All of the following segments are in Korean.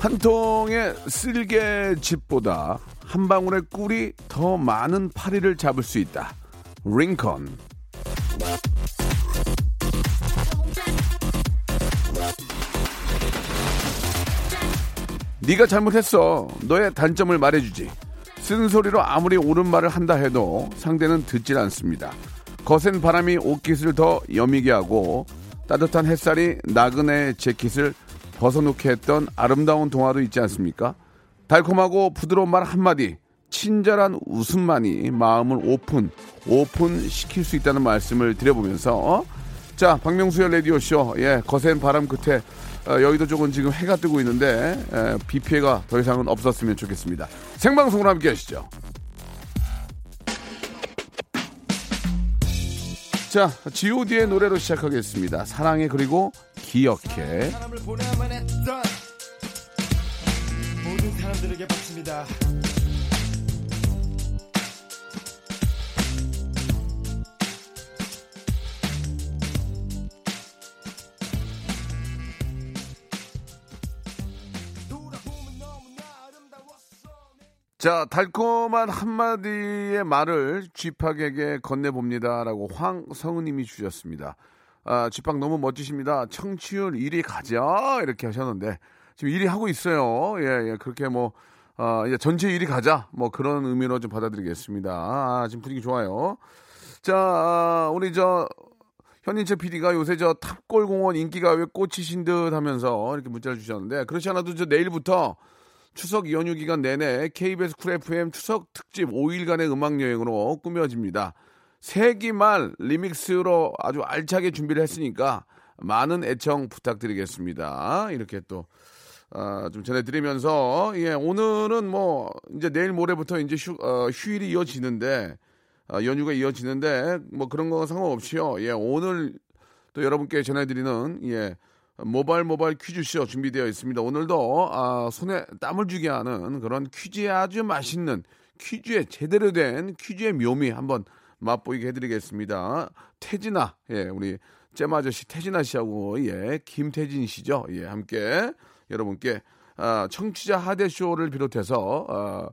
한 통의 쓸개집보다 한 방울의 꿀이 더 많은 파리를 잡을 수 있다 링컨 네가 잘못했어. 너의 단점을 말해주지. 쓴소리로 아무리 옳은 말을 한다 해도 상대는 듣질 않습니다. 거센 바람이 옷깃을 더 여미게 하고 따뜻한 햇살이 나그네 재킷을 벗어놓게 했던 아름다운 동화도 있지 않습니까? 달콤하고 부드러운 말 한마디, 친절한 웃음만이 마음을 오픈, 오픈 시킬 수 있다는 말씀을 드려보면서, 어? 자, 박명수의 라디오쇼, 예, 거센 바람 끝에 어, 여의도 쪽은 지금 해가 뜨고 있는데 에, 비 피해가 더 이상은 없었으면 좋겠습니다. 생방송으로 함께 하시죠. 자, G.O.D의 노래로 시작하겠습니다. 사랑해 그리고 기억해. 모든 사람들에게 바칩니다. 자, 달콤한 한마디의 말을 쥐팍에게 건네봅니다라고 황성우님이 주셨습니다. 아, G팍 너무 멋지십니다. 청취율 1위 가자 이렇게 하셨는데 지금 1위 하고 있어요. 예, 예, 그렇게 뭐 아, 이제 전체 1위 가자 뭐 그런 의미로 좀 받아들이겠습니다. 아, 지금 분위기 좋아요. 자, 아, 우리 저 현인철 PD가 요새 저 탑골공원 인기가요에 꽂히신 듯 하면서 이렇게 문자를 주셨는데 그렇지 않아도 저 내일부터 추석 연휴 기간 내내 KBS Cool FM 추석 특집 5일간의 음악 여행으로 꾸며집니다. 세기말 리믹스로 아주 알차게 준비를 했으니까 많은 애청 부탁드리겠습니다. 이렇게 또, 아, 좀 전해드리면서, 예, 오늘은 뭐, 이제 내일 모레부터 이제 휴, 어, 휴일이 이어지는데, 아, 연휴가 이어지는데, 뭐 그런 거 상관없이요. 예, 오늘 또 여러분께 전해드리는, 예, 모바일 모바일 퀴즈쇼 준비되어 있습니다. 오늘도 아, 손에 땀을 주게 하는 그런 퀴즈에 아주 맛있는 퀴즈에 제대로 된 퀴즈의 묘미 한번 맛보이게 해드리겠습니다. 태진아, 예, 우리 잼 아저씨 태진아 씨하고 예, 김태진 씨죠. 예, 함께 여러분께 아, 청취자 하대 쇼를 비롯해서 아,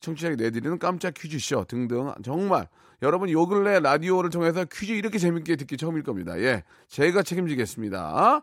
청취자에게 내드리는 깜짝 퀴즈쇼 등등 정말 여러분 요 근래 라디오를 통해서 퀴즈 이렇게 재밌게 듣기 처음일 겁니다. 예, 제가 책임지겠습니다.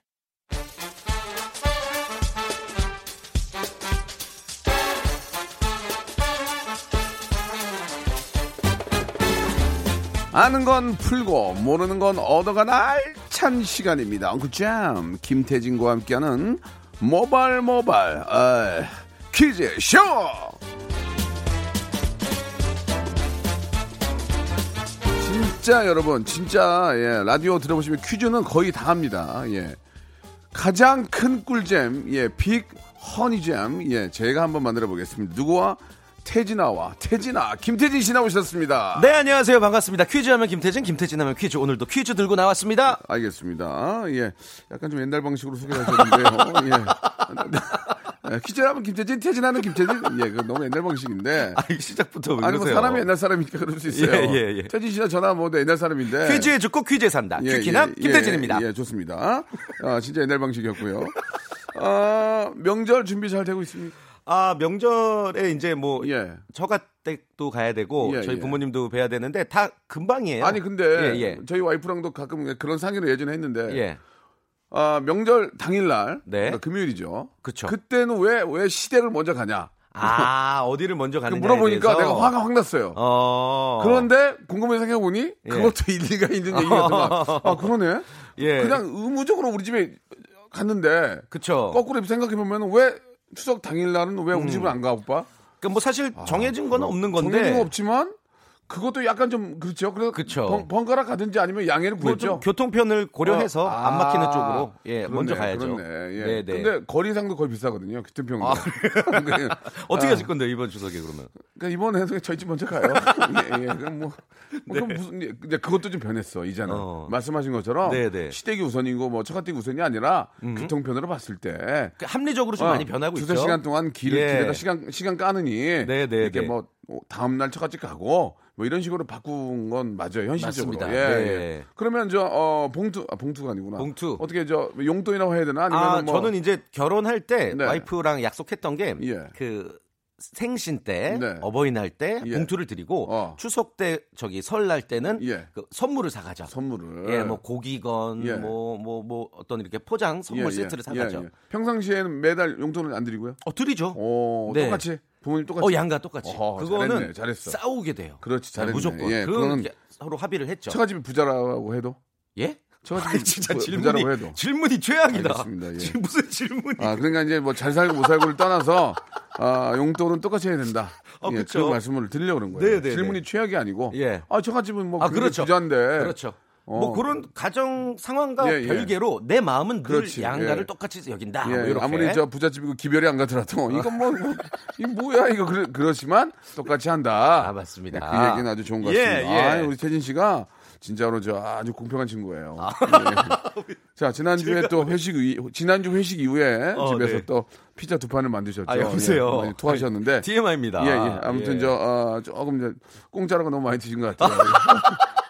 아는 건 풀고 모르는 건 얻어간 알찬 시간입니다. 엉클잼 김태진과 함께하는 모발 모발 퀴즈 쇼. 진짜 여러분 진짜 예, 라디오 들어보시면 퀴즈는 거의 다 합니다. 예. 가장 큰 꿀잼 예, 빅 허니잼 예, 제가 한번 만들어 보겠습니다. 누구와 태진아와 태진아 김태진 씨 나오셨습니다. 네, 안녕하세요. 반갑습니다. 퀴즈 하면 김태진, 김태진 하면 퀴즈. 오늘도 퀴즈 들고 나왔습니다. 알겠습니다. 예. 약간 좀 옛날 방식으로 소개하셨는데요. 예. 예, 퀴즈하면 김태진, 태진하는 김태진. 예, 그 너무 옛날 방식인데. 아, 시작부터 왜 아니, 뭐? 사람이 옛날 사람이니까 그럴 수 있어요. 예, 예, 예. 태진 씨나 저나 뭐 옛날 사람인데. 퀴즈에 죽고 퀴즈에 산다. 예, 퀴키남 예, 김태진입니다. 예, 예, 좋습니다. 아, 진짜 옛날 방식이었고요. 아, 명절 준비 잘 되고 있습니까? 아, 명절에 이제 뭐 예. 처가댁도 가야 되고 예, 저희 예. 부모님도 뵈야 되는데 다 금방이에요. 아니, 근데 예, 예. 저희 와이프랑도 가끔 그런 상의를 예전에 했는데. 예. 아, 명절 당일날. 네. 그러니까 금요일이죠. 그쵸. 그때는 왜, 왜 시댁을 먼저 가냐? 아, 어디를 먼저 그 가느냐에 물어보니까. 내가 화가 확 났어요. 어. 그런데 궁금해 생각해보니 예. 그것도 일리가 있는 얘기였더만. 아, 그러네? 예. 그냥 의무적으로 우리 집에 갔는데 그쵸. 거꾸로 생각해보면 왜 추석 당일날은 왜 우리 집을 안 가, 오빠? 그러니까 뭐 사실 정해진 건 없는 건데. 정해진 건 없지만 그것도 약간 좀 그렇죠. 그래서 그쵸. 번, 번갈아 가든지 아니면 양해를 뭐좀 구했죠. 교통편을 고려해서 어, 안 막히는 아, 쪽으로 예 그렇네, 먼저 가야죠. 그렇네. 예. 네, 네. 근데 거리상도 거의 비싸거든요. 교통편이. 아, 그래요? 어떻게 아. 하실 건데 이번 추석에 그러면? 그러니까 이번에는 저희 집 먼저 가요. 예, 예. 그럼 뭐, 뭐 그럼 무슨 예, 근데 그것도 좀 변했어 이제는 어. 말씀하신 것처럼 네, 네. 시댁이 우선이고 뭐 처가댁이 우선이 아니라 교통편으로 봤을 때그 합리적으로 좀 어, 많이 변하고 두세 있죠. 시간 동안 길 예. 길에다 시간 시간 까느니 네, 네, 이렇게 네. 뭐 다음 날 처갓집 가고 뭐 이런 식으로 바꾼 건 맞아요 현실적으로. 맞습니다. 예, 네. 예. 그러면 저 어, 봉투 아, 봉투가 아니구나. 봉투. 어떻게 저 용돈이라고 해야 되나 아니면 아, 뭐 저는 이제 결혼할 때 네. 와이프랑 약속했던 게 예. 그 생신 때, 네. 어버이날 때 예. 봉투를 드리고 어. 추석 때 저기 설날 때는 예. 그 선물을 사가죠. 선물을 예, 뭐 고기건 예. 뭐뭐뭐 어떤 이렇게 포장 선물 예, 예. 세트를 사가죠. 예, 예. 평상시에는 매달 용돈을 안 드리고요. 어 드리죠. 오, 네. 똑같이 부모님 똑같이. 어 양가 똑같이. 어허, 그거는 잘했네, 잘했어. 싸우게 돼요. 그렇지, 네, 잘했네. 무조건. 예, 그거는 서로 합의를 했죠. 처가집이 부자라고 해도 예? 아니, 진짜 부- 질문이 부자라고 해도. 질문이 최악이다. 예. 무슨 질문이? 아, 그러니까 이제 뭐 잘 살고 못 살고를 떠나서 아, 용돈은 똑같이 해야 된다. 어, 예, 그쵸. 그런 말씀을 드리려고 그런 거예요. 네, 네, 질문이 최악이 아니고. 예. 아, 처가집은 뭐 아, 그렇죠. 부자인데. 그렇죠. 어. 뭐 그런 가정 상황과 예, 예. 별개로 내 마음은 늘 그렇지, 양가를 예. 똑같이 여긴다. 예, 뭐. 아무리 저 부잣집이고 기별이 안 가더라도 이건 뭐, 뭐 이 뭐야 이거 그러, 그렇지만 똑같이 한다. 아, 맞습니다. 네, 그 얘기는 아주 좋은 것 예, 같습니다. 예. 아, 우리 태진 씨가 진짜로 저 아주 공평한 친구예요. 예. 자 지난주에 또 회식 이, 지난주 회식 이후에 어, 집에서 네. 또 피자 두 판을 만드셨죠. 아, 여보세요. 예, 토하셨는데. TMI입니다. 예, 예. 아무튼 예. 저 어, 조금 이제 공짜라고 너무 많이 드신 것 같아요.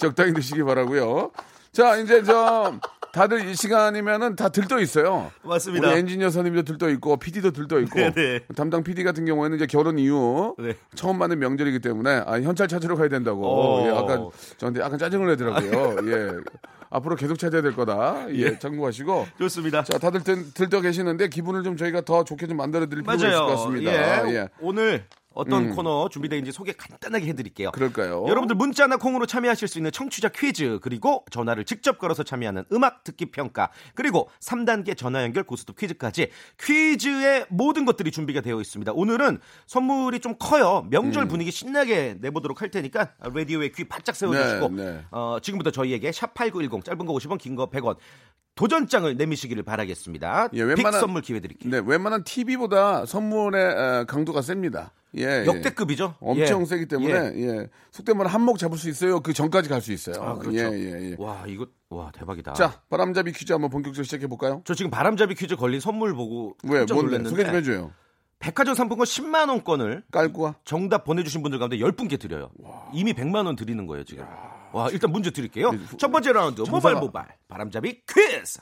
적- 적당히 드시기 바라고요. 자 이제 저 다들 이 시간이면은 다 들떠 있어요. 맞습니다. 우리 엔지니어 선생님도 들떠 있고 PD도 들떠 있고 네네. 담당 PD 같은 경우에는 이제 결혼 이후 네. 처음 맞는 명절이기 때문에 아, 현찰 찾으러 가야 된다고 어. 예, 아까 저한테 약간 짜증을 내더라고요. 예. 앞으로 계속 찾아야 될 거다. 예, 참고하시고. 좋습니다. 자, 다들 들, 들떠 계시는데 기분을 좀 저희가 더 좋게 좀 만들어 드릴 필요가 있을 것. 같습니다. 예. 예. 오늘 어떤 음. 코너 준비되어 있는지 소개 간단하게 해드릴게요. 그럴까요? 여러분들 문자나 콩으로 참여하실 수 있는 청취자 퀴즈 그리고 전화를 직접 걸어서 참여하는 음악 듣기 평가 그리고 3단계 전화 연결 고스톱 퀴즈까지 퀴즈의 모든 것들이 준비가 되어 있습니다. 오늘은 선물이 좀 커요. 명절 분위기 신나게 내보도록 할 테니까 라디오에 귀 바짝 세워주시고 네, 네. 어, 지금부터 저희에게 샵8910 짧은 거 50원 긴 거 100원 도전장을 내미시기를 바라겠습니다. 예, 빅 웬만한- 선물 기회 드릴게요. 네, 웬만한 TV보다 선물의 에, 강도가 셉니다. 예, 예. 역대급이죠. 엄청 예. 세기 때문에 예. 속된 말 한몫 잡을 수 있어요. 그 전까지 갈 수 있어요. 아, 그렇죠. 예, 예, 예. 와 이거 와 대박이다. 자, 바람잡이 퀴즈 한번 본격적으로 시작해 볼까요? 저 지금 바람잡이 퀴즈 걸린 선물 보고 왜? 뭔데? 소개 좀 해줘요. 백화점 상품권 10만 원권을 깔고 와. 정답 보내주신 분들 가운데 10분께 드려요. 이미 100만 원 드리는 거예요 지금. 와 일단 문제 드릴게요. 첫 번째 라운드 모발 모발 바람잡이 퀴즈.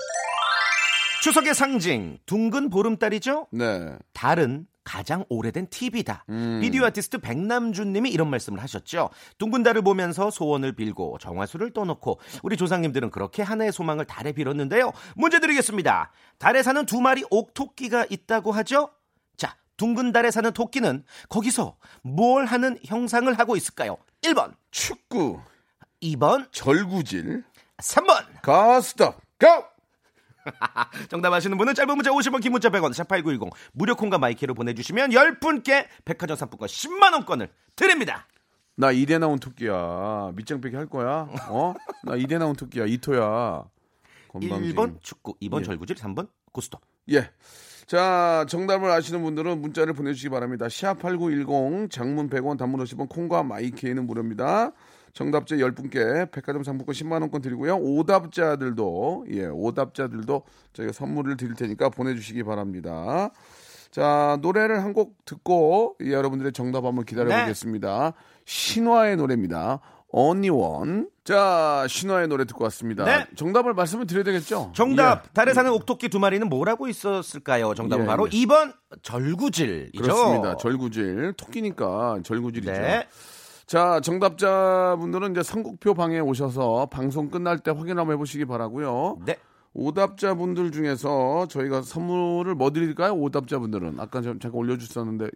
추석의 상징 둥근 보름달이죠. 네. 달은 가장 오래된 TV다. 음. 비디오 아티스트 백남준 님이 이런 말씀을 하셨죠. 둥근 달을 보면서 소원을 빌고 정화수를 떠놓고 우리 조상님들은 그렇게 하나의 소망을 달에 빌었는데요. 문제 드리겠습니다. 달에 사는 두 마리 옥토끼가 있다고 하죠. 자, 둥근 달에 사는 토끼는 거기서 뭘 하는 형상을 하고 있을까요? 1번, 축구, 2번, 절구질, 3번. 가스톱, 고! 정답 아시는 분은 짧은 문자 50원, 긴 문자 100원, 샵8910 무료 콩과 마이크로 보내주시면 10분께 백화점 상품권 10만 원권을 드립니다. 나 이대 나온 토끼야. 밑장 빼기 할 거야? 어? 나 이대 나온 토끼야. 이토야. 건방진. 1번 축구, 2번 예. 절구질, 3번 고스톱. 예. 자, 정답을 아시는 분들은 문자를 보내주시기 바랍니다. 샵8910 장문 100원 단문 50원 콩과 마이케이는 무료입니다. 정답자 10분께 백화점 상품권 10만원권 드리고요. 오답자들도, 예, 오답자들도 저희가 선물을 드릴 테니까 보내주시기 바랍니다. 자, 노래를 한 곡 듣고 예, 여러분들의 정답 한번 기다려보겠습니다. 신화의 노래입니다. Only One. 자, 신화의 노래 듣고 왔습니다. 네. 정답을 말씀을 드려야 되겠죠? 정답. 예. 달에 사는 옥토끼 두 마리는 뭐라고 있었을까요? 정답은 예, 바로 예. 2번 절구질이죠. 그렇습니다. 절구질. 토끼니까 절구질이죠. 네. 자, 정답자분들은 이제 선곡표 방에 오셔서 방송 끝날 때 확인 한번 해 보시기 바라고요. 네. 오답자분들 중에서 저희가 선물을 뭐 드릴까요? 오답자분들은 아까 좀 잠깐 올려주셨는데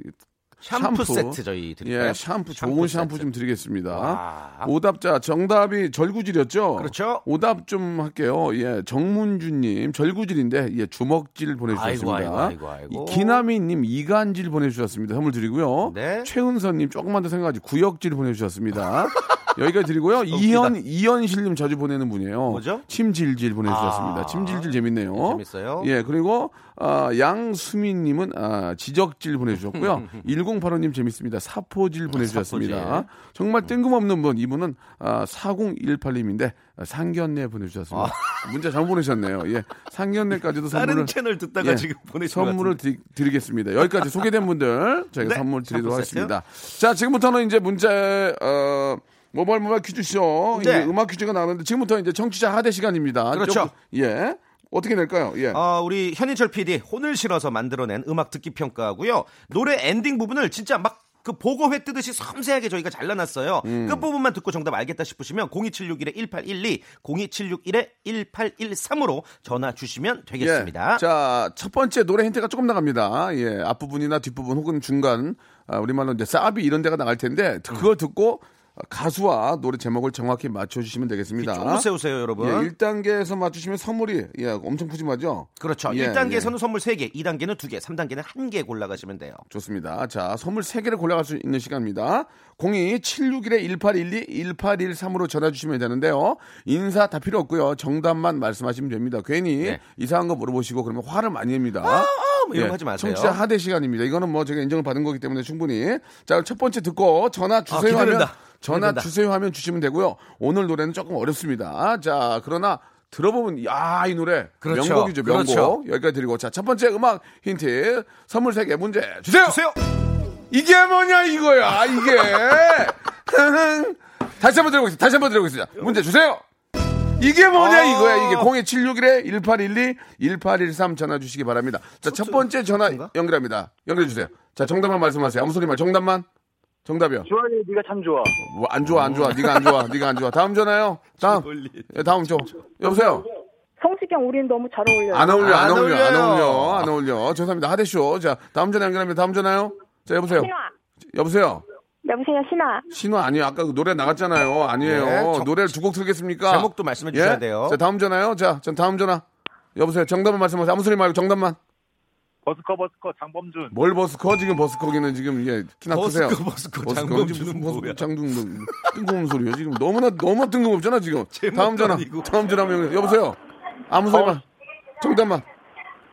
샴푸, 샴푸. 세트 저희 드릴까요? 예, 샴푸 좋은 샴푸 세트. 좀 드리겠습니다. 와. 오답자 정답이 절구질이었죠? 그렇죠. 오답 좀 할게요. 예, 정문주님 절구질인데 예 주먹질 보내주셨습니다. 아이고, 아이고, 아이고, 기나미님 이간질 보내주셨습니다. 선물 드리고요. 네. 최은선님 조금만 더 생각하지 구역질 보내주셨습니다. 여기까지 드리고요. 이현 이현실님 자주 보내는 분이에요. 뭐죠? 침질질 보내주셨습니다. 아. 침질질 재밌네요. 네, 재밌어요. 예, 그리고 아, 양수민님은 아, 지적질 보내주셨고요. 1085님 재밌습니다. 사포질 보내주셨습니다. 사포질. 정말 뜬금없는 분 이분은 아, 4018님인데 상견례 보내주셨습니다. 문자 잘못 보내셨네요. 예, 상견례까지도 다른 선물을 채널 듣다가 예, 지금 보내신 것 선물을. 드리, 겠습니다 여기까지 소개된 분들 저희가 네, 선물 드리도록. 하겠습니다. 자, 지금부터는 이제 문자 어, 모바일 모바일 퀴즈쇼 네. 이제 음악 퀴즈가 나오는데 지금부터 이제 청취자 하대 시간입니다. 그렇죠. 좀, 예. 어떻게 될까요? 예. 어, 우리 현인철 PD 혼을 실어서 만들어낸 음악 듣기 평가하고요. 노래 엔딩 부분을 진짜 막 그 보고회 뜨듯이 섬세하게 저희가 잘라놨어요. 음. 끝부분만 듣고 정답 알겠다 싶으시면 02761-1812, 02761-1813으로 전화 주시면 되겠습니다. 예. 자, 첫 번째 노래 힌트가 조금 나갑니다. 예. 앞부분이나 뒷부분 혹은 중간, 아, 우리말로 이제 사비 이런 데가 나갈 텐데, 음. 그거 듣고 가수와 노래 제목을 정확히 맞춰주시면 되겠습니다. 좀 세우세요, 여러분. 예, 1단계에서 맞추시면 선물이 예, 엄청 푸짐하죠? 그렇죠. 예, 1단계에서는 선물 3개, 2단계는 2개, 3단계는 1개 골라가시면 돼요. 좋습니다. 자, 선물 3개를 골라갈 수 있는 시간입니다. 02-761-1812, 1813으로 전화 주시면 되는데요. 인사 다 필요 없고요. 정답만 말씀하시면 됩니다. 괜히 네. 이상한 거 물어보시고 그러면 화를 많이 냅니다. 뭐 이런 거 하지 마세요. 청취자 하대 시간입니다. 이거는 뭐 제가 인정을 받은 거기 때문에 충분히. 자, 첫 번째 듣고 전화 주세요 하면 기다린다. 전화 기다린다. 주세요 하면 주시면 되고요. 오늘 노래는 조금 어렵습니다. 자, 그러나 들어보면 야, 이 노래 그렇죠. 명곡이죠, 명곡. 그렇죠. 여기까지 드리고 자, 첫 번째 음악 힌트 선물 3개 문제 주세요. 주세요. 이게 뭐냐 이거야 이게 다시 한번 들어보겠습니다 다시 한번 들어보겠습니다 문제 주세요 이게 뭐냐 아. 이거야 이게 02761에 1812 1813 전화 주시기 바랍니다 자 첫 번째 전화? 연결합니다 연결해 주세요 자 정답만 말씀하세요 아무 소리 말 정답만 정답이요 주환이 네가 참 좋아. 뭐 안 좋아 안 좋아 네가 안 좋아 네가 안 좋아 다음 전화요 다음 예, 다음 저 여보세요 성시경 우린 너무 잘 어울려요. 안 어울려 안 안 어울려 안. 어울려 안 어울려 죄송합니다 하대쇼 자 다음 전화 연결합니다 다음 전화요 자 여보세요 신화. 여보세요 여보세요, 신화. 신화 아니에요. 아까 그 노래 나갔잖아요. 아니에요. 네, 저- 노래를 두 곡 틀겠습니까? 제목도 말씀해 주셔야 돼요. 자, 다음 전화요. 자, 전 다음 전화. 여보세요. 정답만 말씀하세요. 아무 소리 말고 정답만. 버스커 버스커 장범준. 뭘 버스커 지금 버스커기는 지금 예 키나 크세요. 버스커, 버스커, 버스커, 장범준은 지금 무슨 뭐야? 장둥 뜬금없는 소리요. 지금 너무나 너무 뜬금없잖아 지금. 다음 전화. 아니고. 다음 전화 면 여보세요. 아무 소리만. 정답만.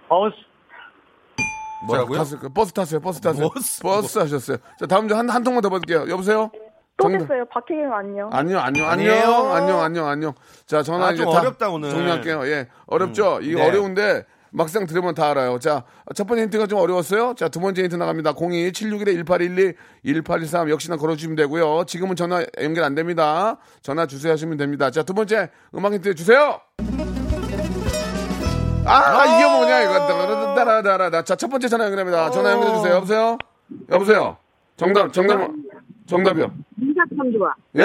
버스. 뭐라고요? 자, 탔어요. 버스 탔어요. 버스 탔어요. 버스, 버스 하셨어요. 자, 다음 전한한 통만 더 받을게요. 여보세요. 또 정답. 됐어요. 박혜경 안녕. 안녕, 안녕. 안녕, 안녕, 안녕, 안녕. 자, 전화 아, 이제 다 어렵다, 오늘. 정리할게요. 예, 어렵죠. 이게 네. 어려운데 막상 들으면 다 알아요. 자, 첫 번째 힌트가 좀 어려웠어요. 자, 두 번째 힌트 나갑니다. 02 761 1812 1813 역시나 걸어주시면 되고요. 지금은 전화 연결 안 됩니다. 전화 주세요 하시면 됩니다. 자, 두 번째 음악 힌트 주세요. 아, 이게 뭐냐 이거 따라따라따라. 자, 첫 번째 전화 연결합니다. 전화 연결해 주세요. 여보세요. 여보세요. 정답, 정답, 정답이요. 네가 참 좋아. 예?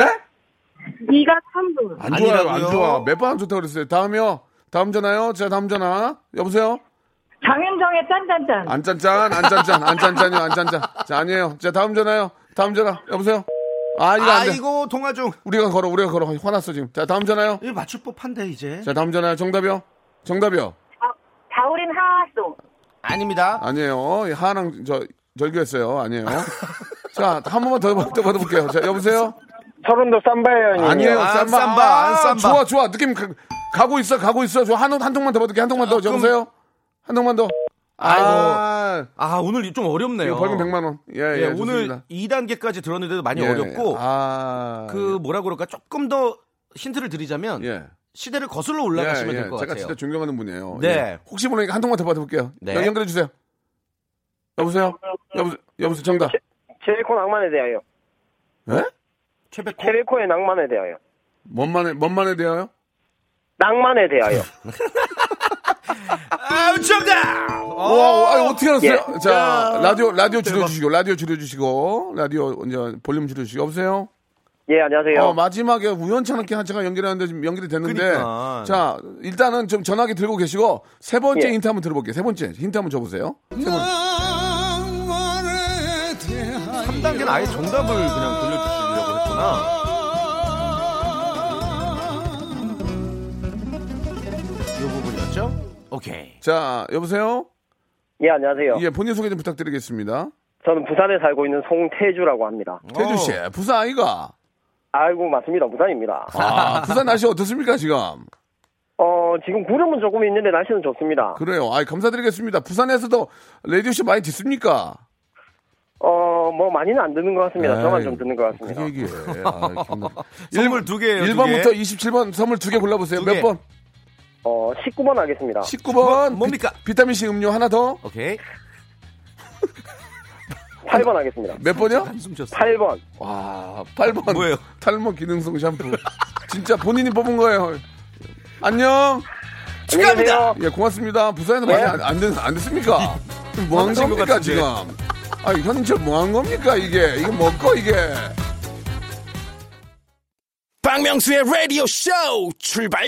네가 참 좋아. 안 좋아요, 안 아니라고요? 좋아. 몇 번 안 좋다고 그랬어요. 다음이요. 다음 전화요. 자, 다음 전화. 여보세요? 장윤정의 짠짠짠. 안 짠짠, 안 짠짠, 안 짠짠이요, 안 짠짠. 자, 아니에요. 자, 다음 전화요. 다음 전화. 여보세요? 아, 이거 안 돼. 아이고 통화 중. 우리가 걸어, 우리가 걸어. 화났어, 지금. 자, 다음 전화요. 이거 맞출 법한데 이제. 자, 다음 전화요. 정답이요. 정답이요. 가을인 하하송. 아닙니다. 아니에요. 하나랑 저, 절교했어요. 아니에요. 자, 한 번만 더, 더 받아볼게요. 자, 여보세요? 서른도 쌈바예요. 아니에요, 안 쌈바. 쌈바, 아, 안 쌈바. 좋아, 좋아. 느낌 가, 가고 있어, 가고 있어. 저 한, 한 통만 더 받을게, 한 통만 더. 여보세요? 한 통만 더. 아이고. 아, 오늘 좀 어렵네요. 벌금 100만 원. 예, 예. 예, 오늘 좋습니다. 2단계까지 들었는데도 많이 예, 어렵고 아. 그 뭐라 그럴까 조금 더 힌트를 드리자면 예. 시대를 거슬러 올라가시면 예, 될것 제가 같아요. 진짜 존경하는 분이에요. 네. 예. 혹시 모르니까 한 통만 더 받아볼게요. 네. 연- 연결해 주세요. 여보세요? 여보세요? 여보세요? 정답. 체리코 낭만에 대하여. 예? 최백호 체리코의 낭만에 대하여. 뭔 만에, 뭔 만에 대하여? 낭만에 대하여. 아, 정답! 와, 아니, 어떻게 알았어요? 예. 자, 라디오, 라디오 줄여주시고, 라디오 줄여주시고, 라디오, 이제, 볼륨 줄여주시고, 여보세요? 예, 안녕하세요. 어, 마지막에 우연찮게 한 제가 연결하는데 지금 연결이 됐는데. 그러니까. 자, 일단은 좀 전화기 들고 계시고, 세 번째 예. 힌트 한번 들어볼게요. 세 번째 힌트 한번 줘보세요. 세 번. 3단계는 아예 정답을 그냥 들려주시려고 했구나. 오케이. 자, 여보세요? 예, 안녕하세요. 예, 본인 소개 좀 부탁드리겠습니다. 저는 부산에 살고 있는 송태주라고 합니다. 태주 씨, 부산 아이가? 아이고, 맞습니다. 부산입니다. 아, 부산 날씨 어떻습니까, 지금? 어, 지금 구름은 조금 있는데 날씨는 좋습니다. 그래요. 아이, 감사드리겠습니다. 부산에서도 라디오쇼 많이 듣습니까? 어, 뭐 많이는 안 듣는 것 같습니다. 저만 에이, 좀 듣는 것 같습니다. 그게 얘기해. 아, 기분 나- 선물 두 개예요. 두 1번부터 개. 27번 선물 두 개 골라보세요. 두몇 개. 번? 어, 19번 하겠습니다. 19번. 뭡니까? 비, 타민C 음료 하나 더. 오케이. 8번 하겠습니다. 몇 번이요? 한숨 쉬었어. 8번. 와, 8번. 뭐예요? 탈모 기능성 샴푸. 진짜 본인이 뽑은 거예요. 안녕. 축하합니다. 예, 고맙습니다. 부산에서 많이 네. 안, 안, 됐, 안 됐습니까? 뭐 하는 화나신 것 겁니까, 같은데. 지금? 아, 현철 뭐 하는 겁니까, 이게? 이거 먹고, 이게. 박명수의 라디오 쇼 출발!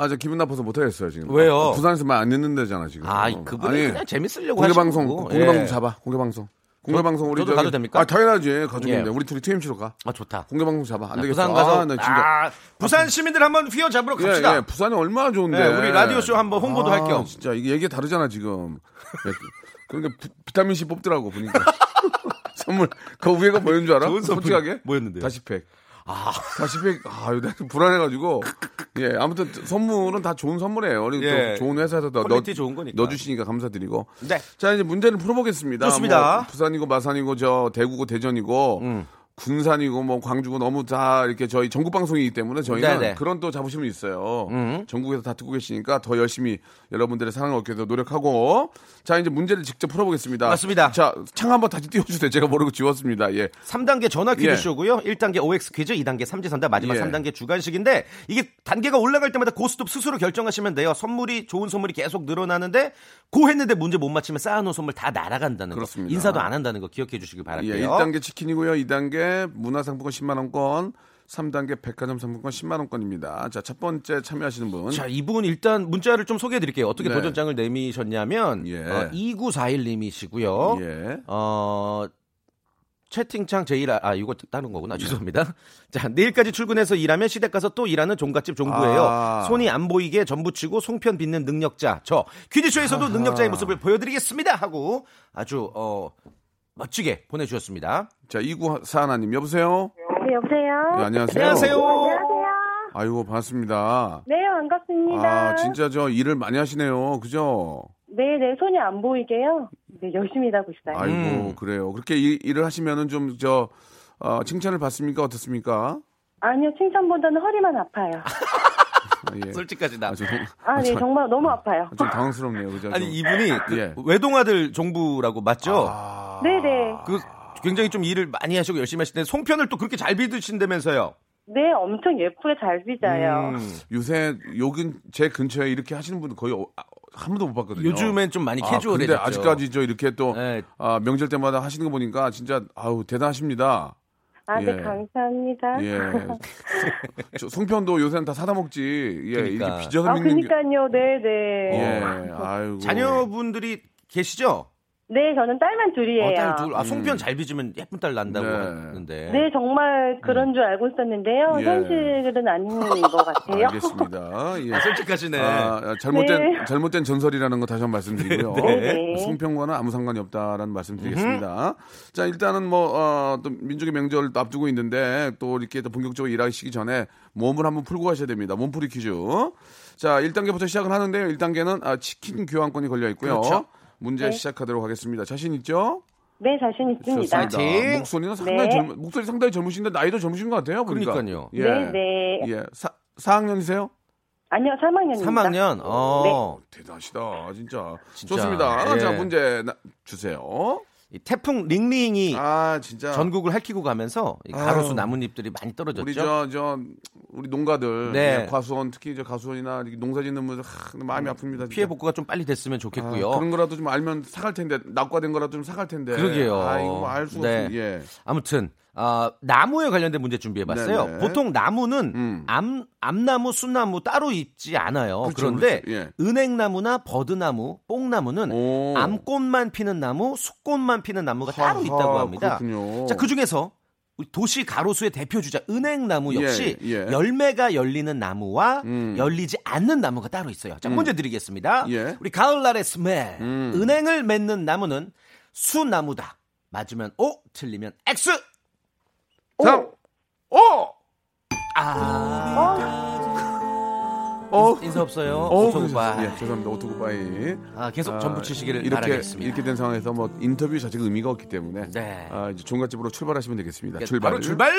아, 저 기분 나빠서 못하겠어요, 지금. 왜요? 부산에서 많이 안 듣는 데잖아, 지금. 아, 그분이 아니, 그냥 재밌으려고 공개방송. 공개방송 예. 잡아, 공개방송. 공개방송 우리 저도 저기- 가도 됩니까? 아, 당연하지. 가족인데. 예. 우리 둘이 TMC로 가. 아, 좋다. 공개방송 잡아. 안 되겠어. 부산 가서 아, 나 진짜. 아, 부산 시민들 한번 휘어 잡으러 예, 갑시다. 예, 부산이 얼마나 좋은데. 네, 우리 라디오 쇼 한번 홍보도 할 겸. 진짜 이게 얘기가 다르잖아, 지금. 예, 그러니까 비- 비타민C 뽑더라고, 보니까. 선물, 그 위에가 뭐였는 줄 알아? 좋은 솔직하게? 뭐였는데요? 다시 팩. 아, 다시팩, 아, 이거 좀 불안해가지고. 예, 아무튼 선물은 다 좋은 선물이에요. 예. 또 좋은 회사에서 넣, 좋은 거니까. 넣어주시니까 감사드리고. 네. 자, 이제 문제를 풀어보겠습니다. 좋습니다. 뭐 부산이고 마산이고 저 대구고 대전이고 음. 군산이고 뭐 광주고 너무 다 이렇게 저희 전국 방송이기 때문에 저희는 네네. 그런 또 자부심이 있어요. 음. 전국에서 다 듣고 계시니까 더 열심히 여러분들의 사랑을 얻기 위해서 노력하고 자 이제 문제를 직접 풀어보겠습니다. 맞습니다. 자창 한번 다시 띄워주세요. 제가 모르고 지웠습니다. 예. 3단계 전화 퀴즈 예. 쇼고요. 1단계 OX 퀴즈, 2단계 삼지선다, 마지막 예. 3단계 주간식인데 이게 단계가 올라갈 때마다 고스톱 스스로 결정하시면 돼요. 선물이 좋은 선물이 계속 늘어나는데 고 했는데 문제 못 맞히면 쌓아놓은 선물 다 날아간다는 그렇습니다. 거. 인사도 안 한다는 거 기억해 주시기 바랄게요. 예, 1단계 치킨이고요. 2단계 문화상품권 10만 원권, 3단계 백화점 상품권 10만 원권입니다. 자, 첫 번째 참여하시는 분. 자, 이분 일단 문자를 좀 소개해 드릴게요. 어떻게 네. 도전장을 내미셨냐면 예. 어, 2941 님이시고요. 예. 어 채팅창 제일 아, 아 이거 다른 거구나 죄송합니다. 자 내일까지 출근해서 일하면 시댁 가서 또 일하는 종갓집 종부예요. 아. 손이 안 보이게 전부치고 송편 빚는 능력자 저 퀴즈쇼에서도 능력자의 모습을 보여드리겠습니다 하고 아주 어 멋지게 보내주셨습니다. 자, 2941님 여보세요? 네, 여보세요? 네, 안녕하세요. 안녕하세요. 안녕하세요. 아이고, 반갑습니다. 네, 반갑습니다. 아, 진짜 저 일을 많이 하시네요. 그죠? 네, 네, 손이 안 보이게요. 네, 열심히 일하고 있어요. 아이고, 음. 그래요. 그렇게 일, 일을 하시면은 좀, 저, 어, 칭찬을 받습니까? 어떻습니까? 아니요, 칭찬보다는 허리만 아파요. 아, 예. 솔직까지 나. 아, 좀, 아, 네, 저- 정말 너무 아파요. 좀 당황스럽네요. 그죠? 아니 좀. 이분이 그 예. 외동아들 종부라고 맞죠? 아, 네네. 그 굉장히 좀 일을 많이 하시고 열심히 하시는데 송편을 또 그렇게 잘 빚으신다면서요? 네, 엄청 예쁘게 잘 빚어요. 음. 요새 여긴 제 근처에 이렇게 하시는 분들 거의 어- 아, 한 번도 못 봤거든요. 요즘엔 좀 많이 아, 캐주얼해졌죠. 근데 아직까지 저 이렇게 또 네. 아, 명절 때마다 하시는 거 보니까 진짜 아우 대단하십니다. 아, 네, 예. 감사합니다. 예. 저 송편도 요새는 다 사다 먹지. 예, 그러니까. 이게 빚어서 아, 믿는 게. 그니까요, 네네. 예. 아이고. 자녀분들이 계시죠? 네, 저는 딸만 둘이에요. 어, 딸 둘. 아, 음. 송편 잘 빚으면 예쁜 딸 난다고 네. 하는데. 네, 정말 그런 줄 알고 있었는데요. 예. 현실은 아닌 것 같아요. 알겠습니다. 예. 아, 솔직하시네. 아, 잘못된 네. 잘못된 전설이라는 거 다시 한 번 말씀드리고요. 네. 송편과는 아무 상관이 없다라는 말씀드리겠습니다. 자 일단은 뭐 어, 또 민족의 명절을 또 앞두고 있는데 또 이렇게 또 본격적으로 일하시기 전에 몸을 한번 풀고 가셔야 됩니다. 몸풀이 퀴즈. 자 1단계부터 시작을 하는데요. 1단계는 아, 치킨 교환권이 걸려 있고요. 그렇죠. 문제 네. 시작하도록 하겠습니다. 자신 있죠? 네, 자신 있습니다. 좋습니다. 파이팅! 목소리는 상당히 네. 젊 목소리 상당히 젊으신데 나이도 젊으신 것 같아요. 보니까. 그러니까요. 예. 네, 네. 예. 사, 4학년이세요? 아니요, 3학년입니다. 3학년. 어. 대단하시다, 진짜. 진짜. 좋습니다. 예. 자, 문제 나- 주세요. 이 태풍 링링이 아. 전국을 핥히고 가면서 이 가로수 아유. 나뭇잎들이 많이 떨어졌죠. 우리 저, 저, 우리 농가들. 네. 예, 과수원, 특히 저 가수원이나 이렇게 농사 짓는 분들, 하, 마음이 아픕니다. 진짜. 피해 복구가 좀 빨리 됐으면 좋겠고요. 아, 그런 거라도 좀 알면 사갈 텐데, 낙과된 거라도 좀 사갈 텐데. 그러게요. 아, 이거 뭐 알 수가 네. 없어. 예. 아무튼 아, 나무에 관련된 문제 준비해봤어요. 네네. 보통 나무는 음. 암, 암나무, 순나무 따로 있지 않아요. 그렇죠, 그런데 그렇죠. 예. 은행나무나 버드나무, 뽕나무는 오. 암꽃만 피는 나무, 수꽃만 피는 나무가 따로 하하, 있다고 합니다. 그렇군요. 자, 그 중에서 도시 가로수의 대표 주자 은행나무 역시 예, 예. 열매가 열리는 나무와 음. 열리지 않는 나무가 따로 있어요. 자, 문제 드리겠습니다. 예. 우리 가을날의 스멜. 음. 은행을 맺는 나무는 수나무다. 맞으면 O, 틀리면 X. 삼, 오! 아. 어? 인사 없어요. 어, 오토바이. 예, 죄송합니다. 오토바이. 아, 계속 전 붙이시기를 이렇게 바라겠습니다. 이렇게 된 상황에서 뭐 인터뷰 자체가 의미가 없기 때문에 네. 아, 이제 종갓집으로 출발하시면 되겠습니다. 예, 출발. 바로 출발.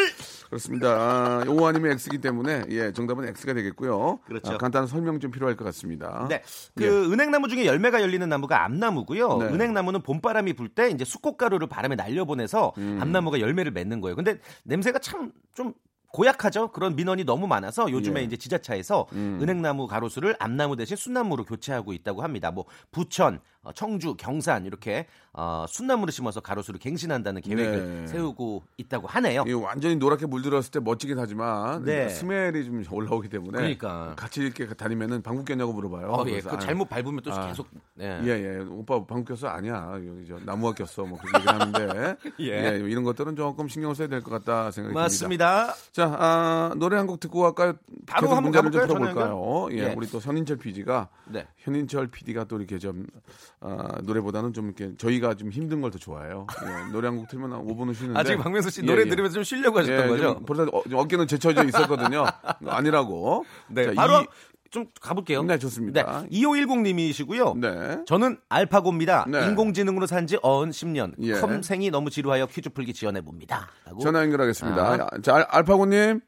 그렇습니다. 아, O 아니면 X이기 때문에 예, 정답은 X가 되겠고요. 그렇죠. 아, 간단한 설명 좀 필요할 것 같습니다. 네. 그 예. 은행나무 중에 열매가 열리는 나무가 암나무고요. 네. 은행나무는 봄바람이 불 때 이제 수꽃가루를 바람에 날려보내서 음. 암나무가 열매를 맺는 거예요. 근데 냄새가 참 좀 고약하죠. 그런 민원이 너무 많아서 요즘에 예. 이제 지자차에서 음. 은행나무 가로수를 암나무 대신 순나무로 교체하고 있다고 합니다. 뭐 부천, 어, 청주, 경산 이렇게 어, 순나무를 심어서 가로수를 갱신한다는 계획을 네. 세우고 있다고 하네요. 이 완전히 노랗게 물들었을 때 멋지긴 하지만 네. 스멜이 좀 올라오기 때문에 그러니까. 같이 이렇게 다니면은 방구 꼈냐고 물어봐요. 어, 예. 그 아, 잘못 밟으면 또 아. 계속 예. 예, 예. 오빠 방구 꼈어? 아니야. 여기 저 나무가 꼈어. 뭐 그렇게 얘기를 하는데. 예. 예. 이런 것들은 조금 신경 써야 될 것 같다 생각이 듭니다. 맞습니다. 자, 아, 노래 한 곡 듣고 갈까요? 바로 계속 한번 문제를 좀 가볼까요? 풀어볼까요? 예, 예. 우리 또 현인철 PD가 네. 현인철 PD가 또 이렇게 좀 아, 노래보다는 좀 이렇게 저희가 좀 힘든 걸 더 좋아해요. 예, 노래 한 곡 틀면 한 5분은 쉬는데. 아, 지금 박명수 씨 예, 노래 예. 들으면서 좀 쉬려고 하셨던 예, 거죠? 좀 벌써 어, 좀 어깨는 제쳐져 있었거든요. 아니라고. 네, 자, 바로 이- 좀 가볼게요. 네, 좋습니다. 네, 2510님이시고요. 네. 저는 알파고입니다. 네. 인공지능으로 산지 어언 10년. 예. 컴생이 너무 지루하여 퀴즈 풀기 지원해 봅니다. 라고. 전화 연결하겠습니다. 아. 자, 알- 알파고님.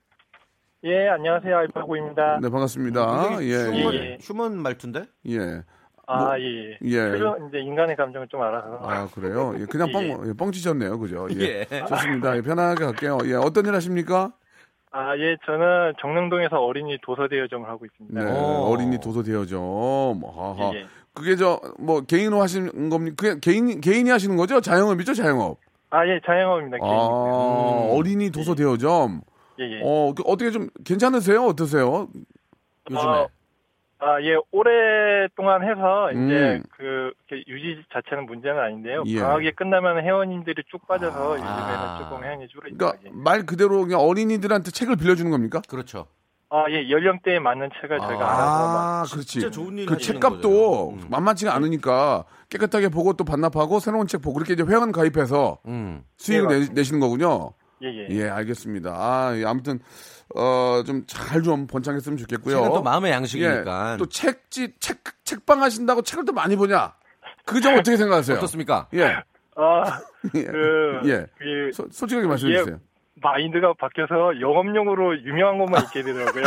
예, 안녕하세요. 알파고입니다. 네, 반갑습니다. 굉장히 예, 휴먼, 예. 휴먼 말투인데? 예. 아, 뭐- 예. 예. 그런 이제 인간의 감정을 좀 알아서. 아, 그래요? 예, 그냥 뻥, 예, 뻥치셨네요. 그죠? 예. 예. 좋습니다. 예, 편하게 갈게요. 예, 어떤 일 하십니까? 아, 예, 저는 정릉동에서 어린이 도서 대여점을 하고 있습니다. 네, 오. 어린이 도서 대여점. 하하. 예, 예. 그게 저, 뭐, 개인으로 하시는 겁니까? 그냥 개인, 개인이 하시는 거죠? 자영업이죠? 자영업. 아, 예, 자영업입니다. 아, 개인이고요. 어린이 도서 대여점. 예, 예. 어, 그 어떻게 좀 괜찮으세요? 어떠세요? 요즘에. 어, 아, 예, 오랫동안 해서 이제 음. 그 유지 자체는 문제는 아닌데요. 예. 방학이 끝나면 회원님들이 쭉 빠져서 요즘에는 아. 조금 회원이 줄어있다. 그러니까 말 그대로 그냥 어린이들한테 책을 빌려주는 겁니까? 그렇죠. 아, 예, 연령대에 맞는 책을 저희가 알아서 막 아, 그렇지. 진짜 좋은 일 그 책값도. 음. 만만치가 않으니까 깨끗하게 보고 또 반납하고 새로운 책 보고 그렇게 이제 회원 가입해서 음. 수익을 네, 내. 내시는 거군요. 예, 예. 예, 알겠습니다. 아, 예, 아무튼 어, 좀잘좀 번창했으면 좋겠고요. 책은 또 마음의 양식이니까. 예, 또 책지 책 책방 하신다고 책을 또 많이 보냐? 그 점 어떻게 생각하세요? 어떻습니까? 예. 아, 예. 그, 예. 그 소- 솔직하게 말씀해 예. 주세요. 마인드가 바뀌어서 영업용으로 유명한 것만 있게 되더라고요.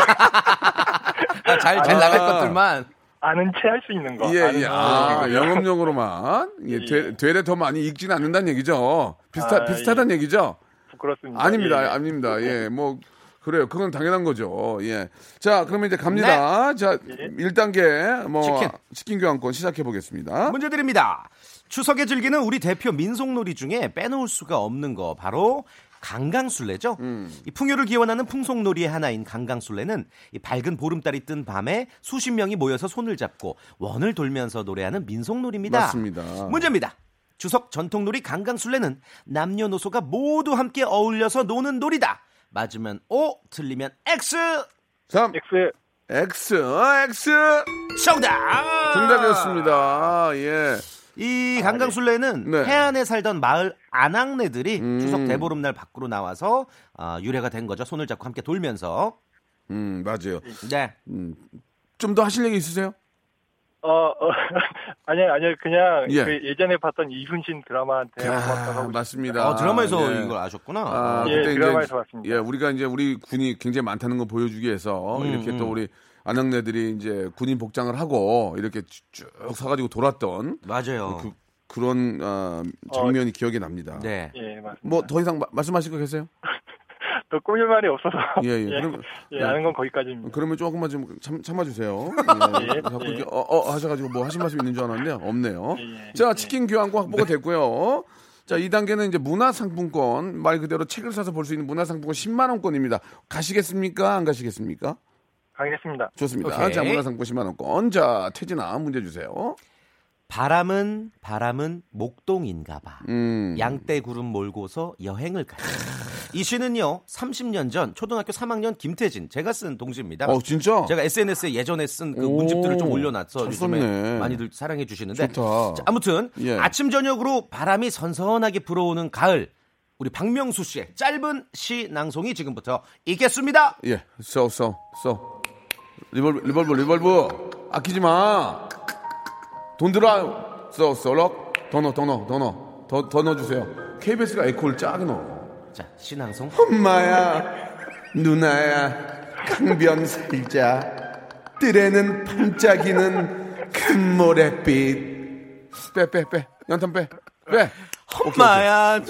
아, 잘, 잘 아. 나갈 것들만. 아는 채 할 수 있는 거. 예, 아는 예. 채 아. 영업용으로만. 예, 예. 되, 되레 더 많이 읽지는 않는다는 얘기죠. 비슷하, 아, 비슷하다는 얘기죠? 부끄럽습니다. 아닙니다. 예, 예. 아닙니다. 예, 뭐, 그래요. 그건 당연한 거죠. 예. 자, 그러면 이제 갑니다. 자, 예. 1단계, 뭐, 치킨. 치킨 교환권 시작해 보겠습니다. 문제 드립니다. 추석에 즐기는 우리 대표 민속놀이 중에 빼놓을 수가 없는 거 바로 강강술래죠. 음. 이 풍요를 기원하는 풍속놀이의 하나인 강강술래는 이 밝은 보름달이 뜬 밤에 수십 명이 모여서 손을 잡고 원을 돌면서 노래하는 민속놀이입니다. 맞습니다. 문제입니다. 추석 전통놀이 강강술래는 남녀노소가 모두 함께 어울려서 노는 놀이다. 맞으면 O, 틀리면 X. 3, X. X, X. 정답! 정답이었습니다. 예. 이 강강술래는 네. 해안에 살던 마을 아낙네들이 음. 추석 대보름날 밖으로 나와서 아, 유래가 된 거죠. 손을 잡고 함께 돌면서. 음, 맞아요. 네. 좀더 하실 얘기 있으세요? 어, 어 아니요, 아니요, 그냥 예. 그 예전에 봤던 이순신 드라마한테 하고 맞습니다. 어, 드라마에서 예. 이걸 아셨구나. 아, 예, 그때 드라마에서 봤습니다. 예, 우리가 이제 우리 군이 굉장히 많다는 걸 보여주기 위해서 음, 이렇게 또 음. 우리 안학내들이 이제 군인 복장을 하고 이렇게 쭉 서가지고 돌았던 맞아요. 그, 그런 어, 장면이 기억이 납니다. 네. 예, 맞습니다. 뭐 더 이상 마- 말씀하실 거 계세요? 또 꾸밀 말이 없어서. 예, 예. 예, 그럼- 예, 예. 아는 건 거기까지입니다. 그러면 조금만 좀 참, 참아주세요. 예. 예, 자꾸 예. 이렇게 어, 어 하셔가지고 뭐 하신 말씀 있는 줄 알았는데 없네요. 예, 예. 자, 치킨 교환권 확보가 됐고요. 자, 2단계는 이제 문화상품권, 말 그대로 책을 사서 볼 수 있는 문화상품권 10만원권입니다. 가시겠습니까? 안 가시겠습니까? 가겠습니다. 좋습니다. 오케이. 자, 문화상품 10만원권. 자, 태진아, 문제 주세요. 바람은 바람은 목동인가 봐. 음. 양떼 구름 몰고서 여행을 가. 이 시는요, 30년 전 초등학교 3학년 김태진 제가 쓴 동시입니다. 어, 진짜? 제가 SNS에 예전에 쓴그 오, 문집들을 좀 올려놨어. 잘 요즘에. 많이들 사랑해 주시는데. 좋다. 자, 아무튼 예. 아침 저녁으로 바람이 선선하게 불어오는 가을. 우리 박명수 씨의 짧은 시 낭송이 지금부터 있겠습니다. 예, 써, 써, 써. reverb, reverb, reverb. 아끼지 마. 돈 들어. 써, 써 럭. 더 넣어, 더 넣어, 더 넣어. 더, 더 넣어주세요. KBS가 에코를 짜게 넣어. 자, 시 낭송. 엄마야, 누나야, 강변 살자. 뜰에는 반짝이는 금모래빛. 빼, 빼, 빼. 연탄 빼. 빼. 엄마야,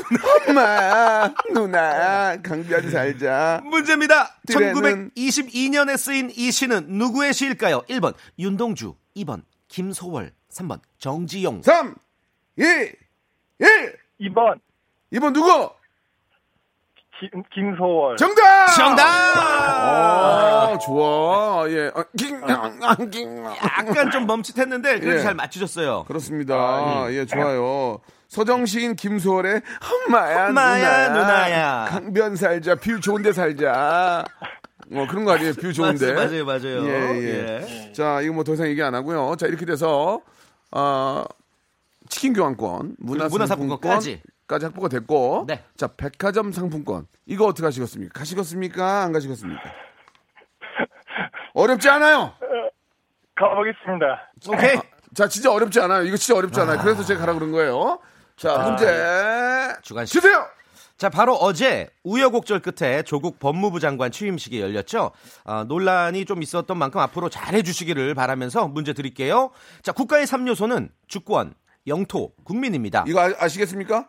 엄마야, 누나야, 강변 살자. 문제입니다. 뜰에는- 1922년에 쓰인 이 시는 누구의 시일까요? 1번 윤동주, 2번 김소월, 3번 정지용. 3, 2, 1. 2번, 2번 누구? 김, 김소월. 정답! 정답! 아, 좋아. 예. 아, 깅, 아, 깅. 약간 좀 멈칫했는데 그래도 예. 잘 맞추셨어요. 그렇습니다. 예, 좋아요. 서정 시인 김소월의 엄마야, 엄마야, 누나야. 누나야. 강변 살자, view 좋은데 살자. 어, 그런 거 아니에요? view 좋은데. 맞아요, 맞아요. 예, 예. 자, 이거 뭐 더 이상 얘기 안 하고요. 자, 이렇게 돼서, 어, 치킨 교환권, 문화상품권까지 문화상품권 까지. 확보가 됐고, 네. 자, 백화점 상품권. 이거 어떻게 하시겠습니까? 가시겠습니까? 안 가시겠습니까? 어렵지 않아요. 가보겠습니다. 오케이. 자, 진짜 어렵지 않아요. 이거 진짜 어렵지 않아요. 그래서 제가 가라 그런 거예요. 자, 문제 주간 씨. 주세요. 자, 바로 어제 우여곡절 끝에 조국 법무부 장관 취임식이 열렸죠. 아, 논란이 좀 있었던 만큼 앞으로 잘해 주시기를 바라면서 문제 드릴게요. 자, 국가의 3요소는 주권, 영토, 국민입니다. 이거 아, 시겠습니까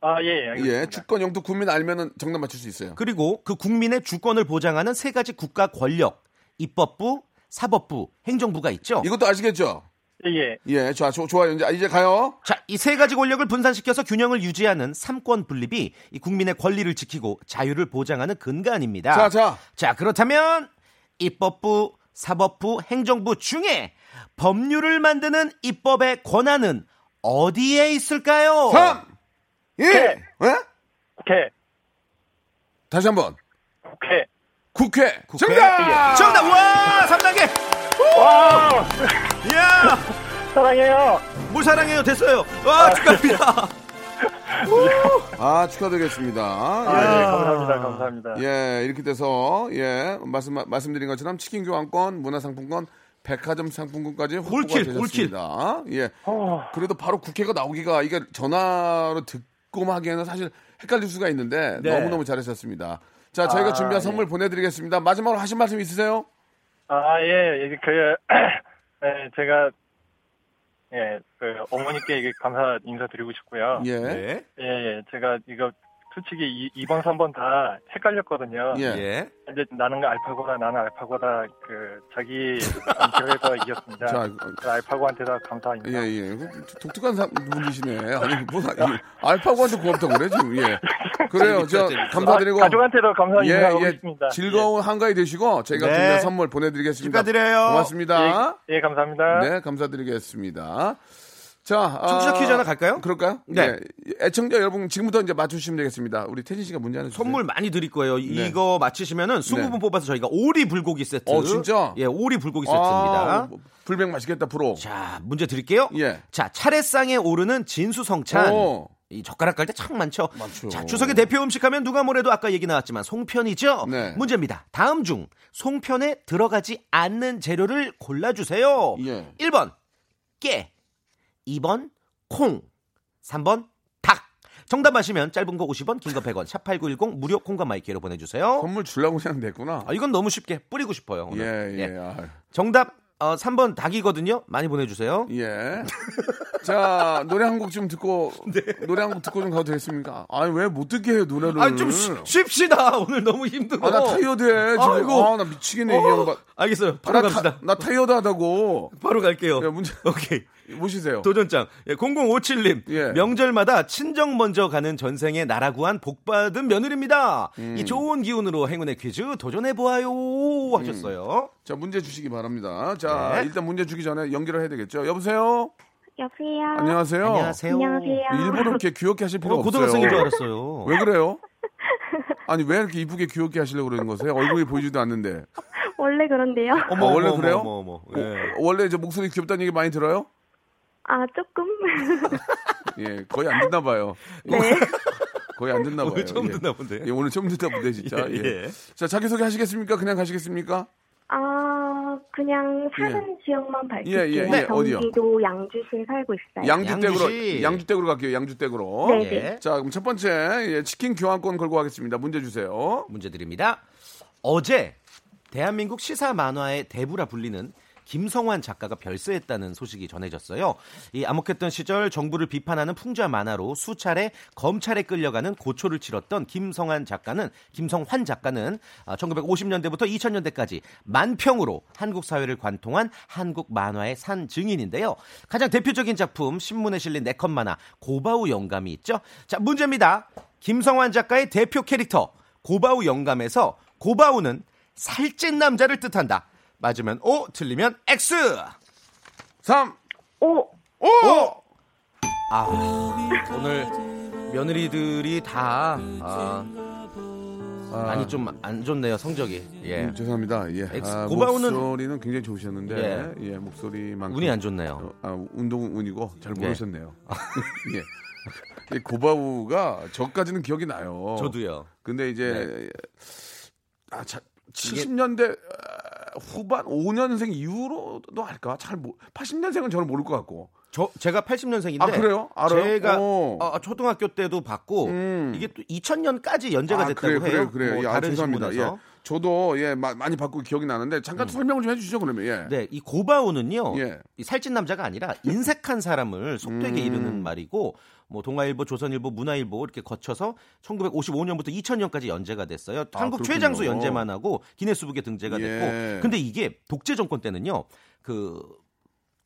아, 예, 알겠습니다. 예, 주권 영토 국민 알면은 정답 맞출 수 있어요. 그리고 그 국민의 주권을 보장하는 세 가지 국가 권력, 입법부, 사법부, 행정부가 있죠. 이것도 아시겠죠? 예, 예. 예, 좋아, 조- 좋아요. 이제, 이제 가요. 자, 이 세 가지 권력을 분산시켜서 균형을 유지하는 삼권 분립이 이 국민의 권리를 지키고 자유를 보장하는 근간입니다. 자, 자. 자, 그렇다면 입법부, 사법부, 행정부 중에 법률을 만드는 입법의 권한은 어디에 있을까요? 3, 2, 네. 예? 국회, 다시 한 번. 국회. 국회. 국회. 정답! 정답! 와! 3단계! 와, 이야! 사랑해요. 뭘 사랑해요? 됐어요. 와, 축하합니다. 아, 축하드리겠습니다. 아, 예, 감사합니다. 감사합니다. 예, 이렇게 돼서, 예, 말씀, 말씀드린 것처럼 치킨 교환권, 문화상품권, 백화점 상품권까지 확보가 올킬, 되셨습니다. 예. 어, 그래도 바로 국회가 나오기가, 이게 전화로 듣 고만 하기에는 사실 헷갈릴 수가 있는데, 네. 너무너무 잘하셨습니다. 자, 저희가 아, 준비한 예. 선물 보내드리겠습니다. 마지막으로 하신 말씀 있으세요? 아, 예, 예, 그, 예, 제가, 예, 그, 어머니께 이게 감사 인사드리고 싶고요. 예. 네. 예, 예, 제가 이거 솔직히 2, 번 3번 다 헷갈렸거든요. 예. 예. 이제 나는 알파고다, 나는 알파고다, 그, 자기 안티가 이겼습니다. 자, 그 알파고한테 다 감사 인사. 예, 예. 그 독특한 사- 분이시네. 아니, 뭐, 이 알파고한테 고맙다고 그래, 지금. 예. 그래요. 저, 감사드리고. 아, 가족한테도 감사 예, 인사하고 예. 싶습니다. 즐거운 한가위 되시고, 저희가 네. 준비한 선물 보내드리겠습니다. 축하드려요. 고맙습니다. 예, 예, 감사합니다. 네, 감사드리겠습니다. 자, 아, 청취자 퀴즈 하나 갈까요? 그럴까요? 네. 예. 애청자 여러분 지금부터 이제 맞추시면 되겠습니다. 우리 태진 씨가 문제 하나 주세요. 선물 많이 드릴 거예요. 네. 이거 맞히시면은 20분 네. 뽑아서 저희가 오리 불고기 세트. 어, 진짜? 예, 오리 불고기 세트입니다. 아, 불백 맛있겠다 프로. 자, 문제 드릴게요. 예. 자, 차례상에 오르는 진수성찬. 오. 이 젓가락 깔때참 많죠. 많죠. 자, 추석의 대표 음식 하면 누가 뭐래도 아까 얘기 나왔지만 송편이죠. 네. 문제입니다. 다음 중 송편에 들어가지 않는 재료를 골라 주세요. 예. 1번 깨, 2번 콩, 3번 닭. 정답 아시면 짧은 거 50원, 긴 거 100원, 샵8910 무료 콩과 마이크로 보내주세요. 선물 주려고 냈구나. 아, 이건 너무 쉽게 뿌리고 싶어요. 오늘. 예, 예. 아, 정답 어, 3번 닭이거든요. 많이 보내주세요. 예. 자, 노래 한 곡 좀 듣고 네. 노래 한 곡 듣고 좀 가도 되겠습니까? 아니, 왜 못 듣게 해요, 노래를. 아, 좀 쉬- 쉽시다. 오늘 너무 힘들어. 아, 나 타이어드해. 지금. 아이고. 아, 나 미치겠네, 이 어, 양반. 알겠어요. 바로 나, 갑시다. 타, 나 타이어드하다고. 바로 갈게요. 야, 문제 오케이. 모시세요. 도전장. 예, 0057님. 예. 명절마다 친정 먼저 가는 전생에 나라 구한 복받은 며느리입니다. 음. 이 좋은 기운으로 행운의 퀴즈 도전해보아요. 하셨어요. 자, 문제 주시기 바랍니다. 자, 네. 일단 문제 주기 전에 연결을 해야 되겠죠. 여보세요? 여보세요. 안녕하세요. 안녕하세요. 안녕하세요. 일부러 이렇게 귀엽게 하실 필요 어, 없어요. 고등학생인 줄 알았어요. 왜 그래요? 아니, 왜 이렇게 이쁘게 귀엽게 하시려고 그러는 거세요? 얼굴이 보이지도 않는데. 원래 그런데요. 어머, 아, 원래 어머, 그래요? 어머, 어머, 어머. 예. 어, 원래 이제 목소리 귀엽다는 얘기 많이 들어요? 아, 조금. 예, 거의 안 듣나 봐요. 네. 거의 안 듣나 봐요. 오늘 처음 예. 듣나 본데. 예, 오늘 처음 듣나 본데 진짜. 예, 예. 예. 자, 자기 소개 하시겠습니까? 그냥 가시겠습니까? 아, 그냥 사는 지역만 밝힐게요. 예, 예, 예. 어디요? 경기도 양주시에 살고 있어요. 양주댁으로 양주시. 양주댁으로 갈게요. 양주댁으로. 네, 예. 네. 자, 그럼 첫 번째 예, 치킨 교환권 걸고 가겠습니다. 문제 주세요. 문제 드립니다. 어제 대한민국 시사 만화의 대부라 불리는 김성환 작가가 별세했다는 소식이 전해졌어요. 이 암흑했던 시절 정부를 비판하는 풍자 만화로 수차례 검찰에 끌려가는 고초를 치렀던 김성환 작가는 김성환 작가는 1950년대부터 2000년대까지 만평으로 한국 사회를 관통한 한국 만화의 산 증인인데요. 가장 대표적인 작품 신문에 실린 네컷 만화 고바우 영감이 있죠. 자 문제입니다. 김성환 작가의 대표 캐릭터 고바우 영감에서 고바우는 살찐 남자를 뜻한다. 맞으면 O, 틀리면 X. 3 오, 오! 아, 오늘 며느리들이 다 아, 많이 좀 안 좋네요 성적이. 예, 음, 죄송합니다. 예. 엑스- 아, 고바우는- 목소리는 굉장히 좋으셨는데 예, 목소리만 운이 안 좋네요. 아, 운동은 운이고 잘 예. 모르셨네요. 예. 이 고바우가 저까지는 기억이 나요. 저도요. 근데 이제 아, 자, 70년대 후반 5년생 이후로도 할까? 잘 모, 80년생은 저는 모를 것 같고. 저 제가 80년생인데 아, 그래요? 알아요? 제가 오. 어, 초등학교 때도 봤고 음. 이게 또 2000년까지 연재가 아, 됐다고 그래요, 해요. 그래요, 그래요. 뭐 예, 아, 다른 죄송합니다. 신문에서. 예. 저도 예 마- 많이 받고 기억이 나는데 잠깐 설명을 좀 해주시죠 그러면 예. 네, 이 고바우는요. 예. 이 살찐 남자가 아니라 인색한 사람을 속되게 음. 이르는 말이고 뭐 동아일보, 조선일보, 문화일보 이렇게 거쳐서 1955년부터 2000년까지 연재가 됐어요. 아, 한국 그렇군요. 최장수 연재만 하고 기네스북에 등재가 예. 됐고. 근데 이게 독재 정권 때는요. 그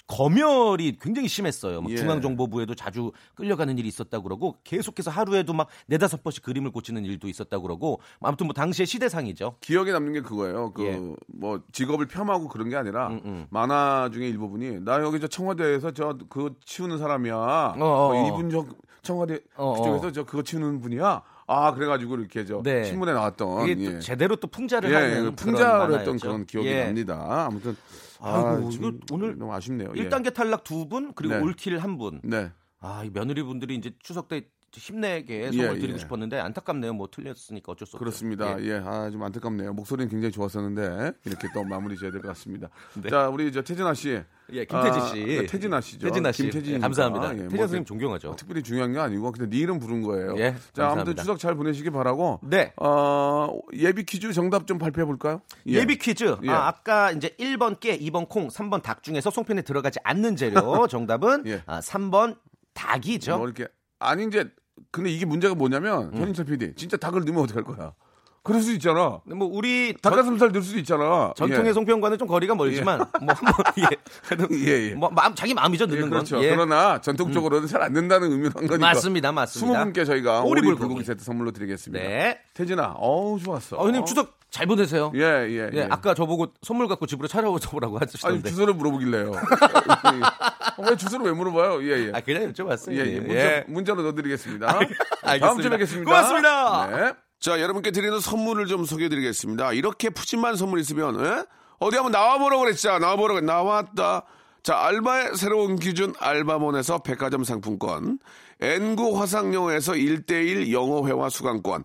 검열이 굉장히 심했어요. 막 예. 중앙정보부에도 자주 끌려가는 일이 있었다고 그러고 계속해서 하루에도 막 네다섯 번씩 그림을 고치는 일도 있었다고 그러고 아무튼 뭐 당시의 시대상이죠. 기억에 남는 게 그거예요. 그 예. 뭐 직업을 폄하하고 그런 게 아니라 음, 음. 만화 중에 일부분이 나 여기 저 청와대에서 저그 치우는 사람이야. 어, 어. 어, 이분 저 청와대 어, 그쪽에서 어. 저 그거 치우는 분이야. 아 그래가지고 이렇게 저 네. 신문에 나왔던 이게 또 예. 제대로 또 풍자를 예, 하는 예, 풍자로 했던. 그런 기억이 예. 납니다. 아무튼 아, 아이고, 좀 이거 오늘 너무 아쉽네요. 예. 1단계 탈락 두 분 그리고 네. 올킬 한 분. 네. 아, 이 며느리분들이 이제 추석 때 힘내게 선물 예, 드리고 예. 싶었는데 안타깝네요. 뭐 틀렸으니까 어쩔 수 없죠. 그렇습니다. 예. 예, 아, 좀 안타깝네요. 목소리는 굉장히 좋았었는데 이렇게 또 마무리 지어야 될 것 같습니다. 네. 자, 우리 저 태진아 씨. 예, 김태진 아, 씨. 네, 태진아 씨죠. 태진아 씨. 김태진 예, 감사합니다. 태진 뭐 선생님 그- 존경하죠. 특별히 중요한 게 아니고 그냥 네 이름 부른 거예요. 예, 자, 아무튼 감사합니다. 추석 잘 보내시기 바라고. 네. 어, 예비 퀴즈 정답 좀 발표해 볼까요? 예. 비 퀴즈. 예. 아, 아까 이제 1번 깨, 2번 콩, 3번 닭 중에서 송편에 들어가지 않는 재료. 정답은 예. 아, 3번 닭이죠. 뭐 이렇게 아니 이제 근데 이게 문제가 뭐냐면 음. 현인철 PD 진짜 닭을 넣으면 어떡할 거야? 그럴 수 있잖아. 뭐 우리 전, 닭가슴살 넣을 수도 있잖아. 전통의 예. 송편과는 좀 거리가 멀지만 뭐 한번 예. 그래도 예, 예. 뭐 마음 자기 마음이죠 예, 넣는 그렇죠. 건. 예. 그러나 전통적으로는 잘안 된다는 의미로 한 거니까. 맞습니다, 맞습니다. 20분께 저희가 오리 불고기. 세트 선물로 드리겠습니다. 네. 태진아, 어우 좋았어. 어, 형님 추석 잘 보내세요. 예, 예. 예, 아까 저보고 선물 갖고 집으로 찾아오라고 아니 하시던데. 주소를 물어보길래요. 왜 주소를 왜 물어봐요? 예, 예. 아, 그냥 여쭤봤어요. 예, 예. 문자, 예. 문자로 넣어드리겠습니다. 알겠습니다. 다음 주에 뵙겠습니다. 고맙습니다. 네. 자, 여러분께 드리는 선물을 좀 소개해드리겠습니다. 이렇게 푸짐한 선물 있으면, 에? 어디 한번 나와보라고 그랬죠? 나와보라고, 나왔다. 자, 알바의 새로운 기준 알바몬에서 백화점 상품권, 엔구 화상영어에서 1대1 영어회화 수강권,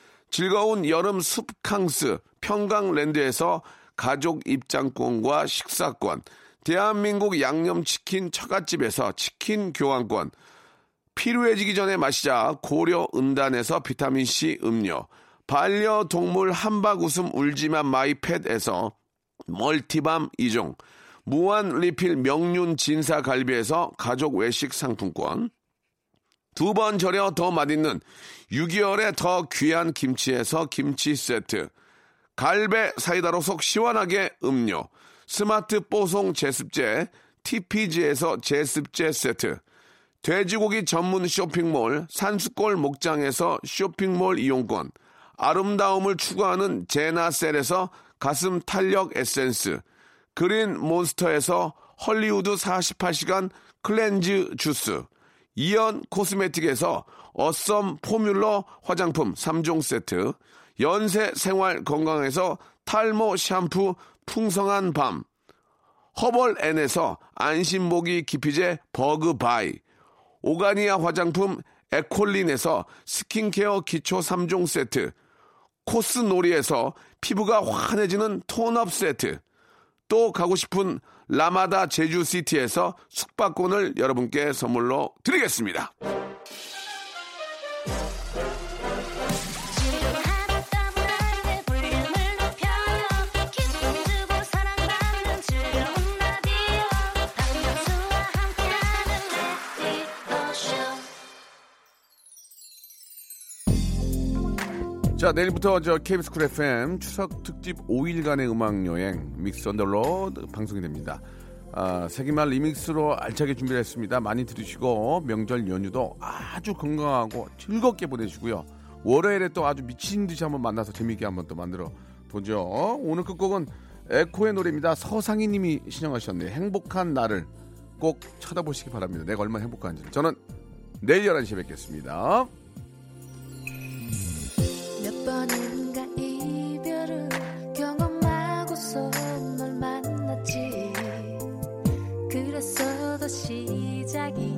즐거운 여름 숲캉스 평강랜드에서 가족 입장권과 식사권, 대한민국 양념치킨 처갓집에서 치킨 교환권, 필요해지기 전에 마시자 고려 은단에서 비타민C 음료, 반려동물 한박 웃음 울지만 마이팻에서 멀티밤 2종, 무한 리필 명륜 진사 갈비에서 가족 외식 상품권, 두 번 절여 더 맛있는 6개월에 더 귀한 김치에서 김치 세트, 갈배 사이다로 속 시원하게 음료, 스마트 뽀송 제습제, TPG에서 제습제 세트, 돼지고기 전문 쇼핑몰 산수골 목장에서 쇼핑몰 이용권, 아름다움을 추구하는 제나셀에서 가슴 탄력 에센스, 그린 몬스터에서 헐리우드 48시간 cleanse 주스, 이연 코스메틱에서 Awesome Formula 화장품 3종 세트, 연세 생활 건강에서 탈모 샴푸 풍성한 밤, 허벌 앤에서 안심모기 기피제 Bug Bye, 오가니아 화장품 에콜린에서 스킨케어 기초 3종 세트, 코스놀이에서 피부가 환해지는 tone-up 세트, 또 가고 싶은 라마다 제주시티에서 숙박권을 여러분께 선물로 드리겠습니다. 자, 내일부터 저 KBS 쿨 FM 추석 특집 5일간의 음악 여행 Mix on the Road 방송이 됩니다. 아, 세기말 리믹스로 알차게 준비를 했습니다. 많이 들으시고 명절 연휴도 아주 건강하고 즐겁게 보내시고요. 월요일에 또 아주 미친 듯이 한번 만나서 재미있게 한번 또 만들어 보죠. 오늘 끝곡은 에코의 노래입니다. 서상희 님이 신청하셨네요. 행복한 나를 꼭 쳐다보시기 바랍니다. 내가 얼마나 행복한지. 저는 내일 11시에 뵙겠습니다. 시작이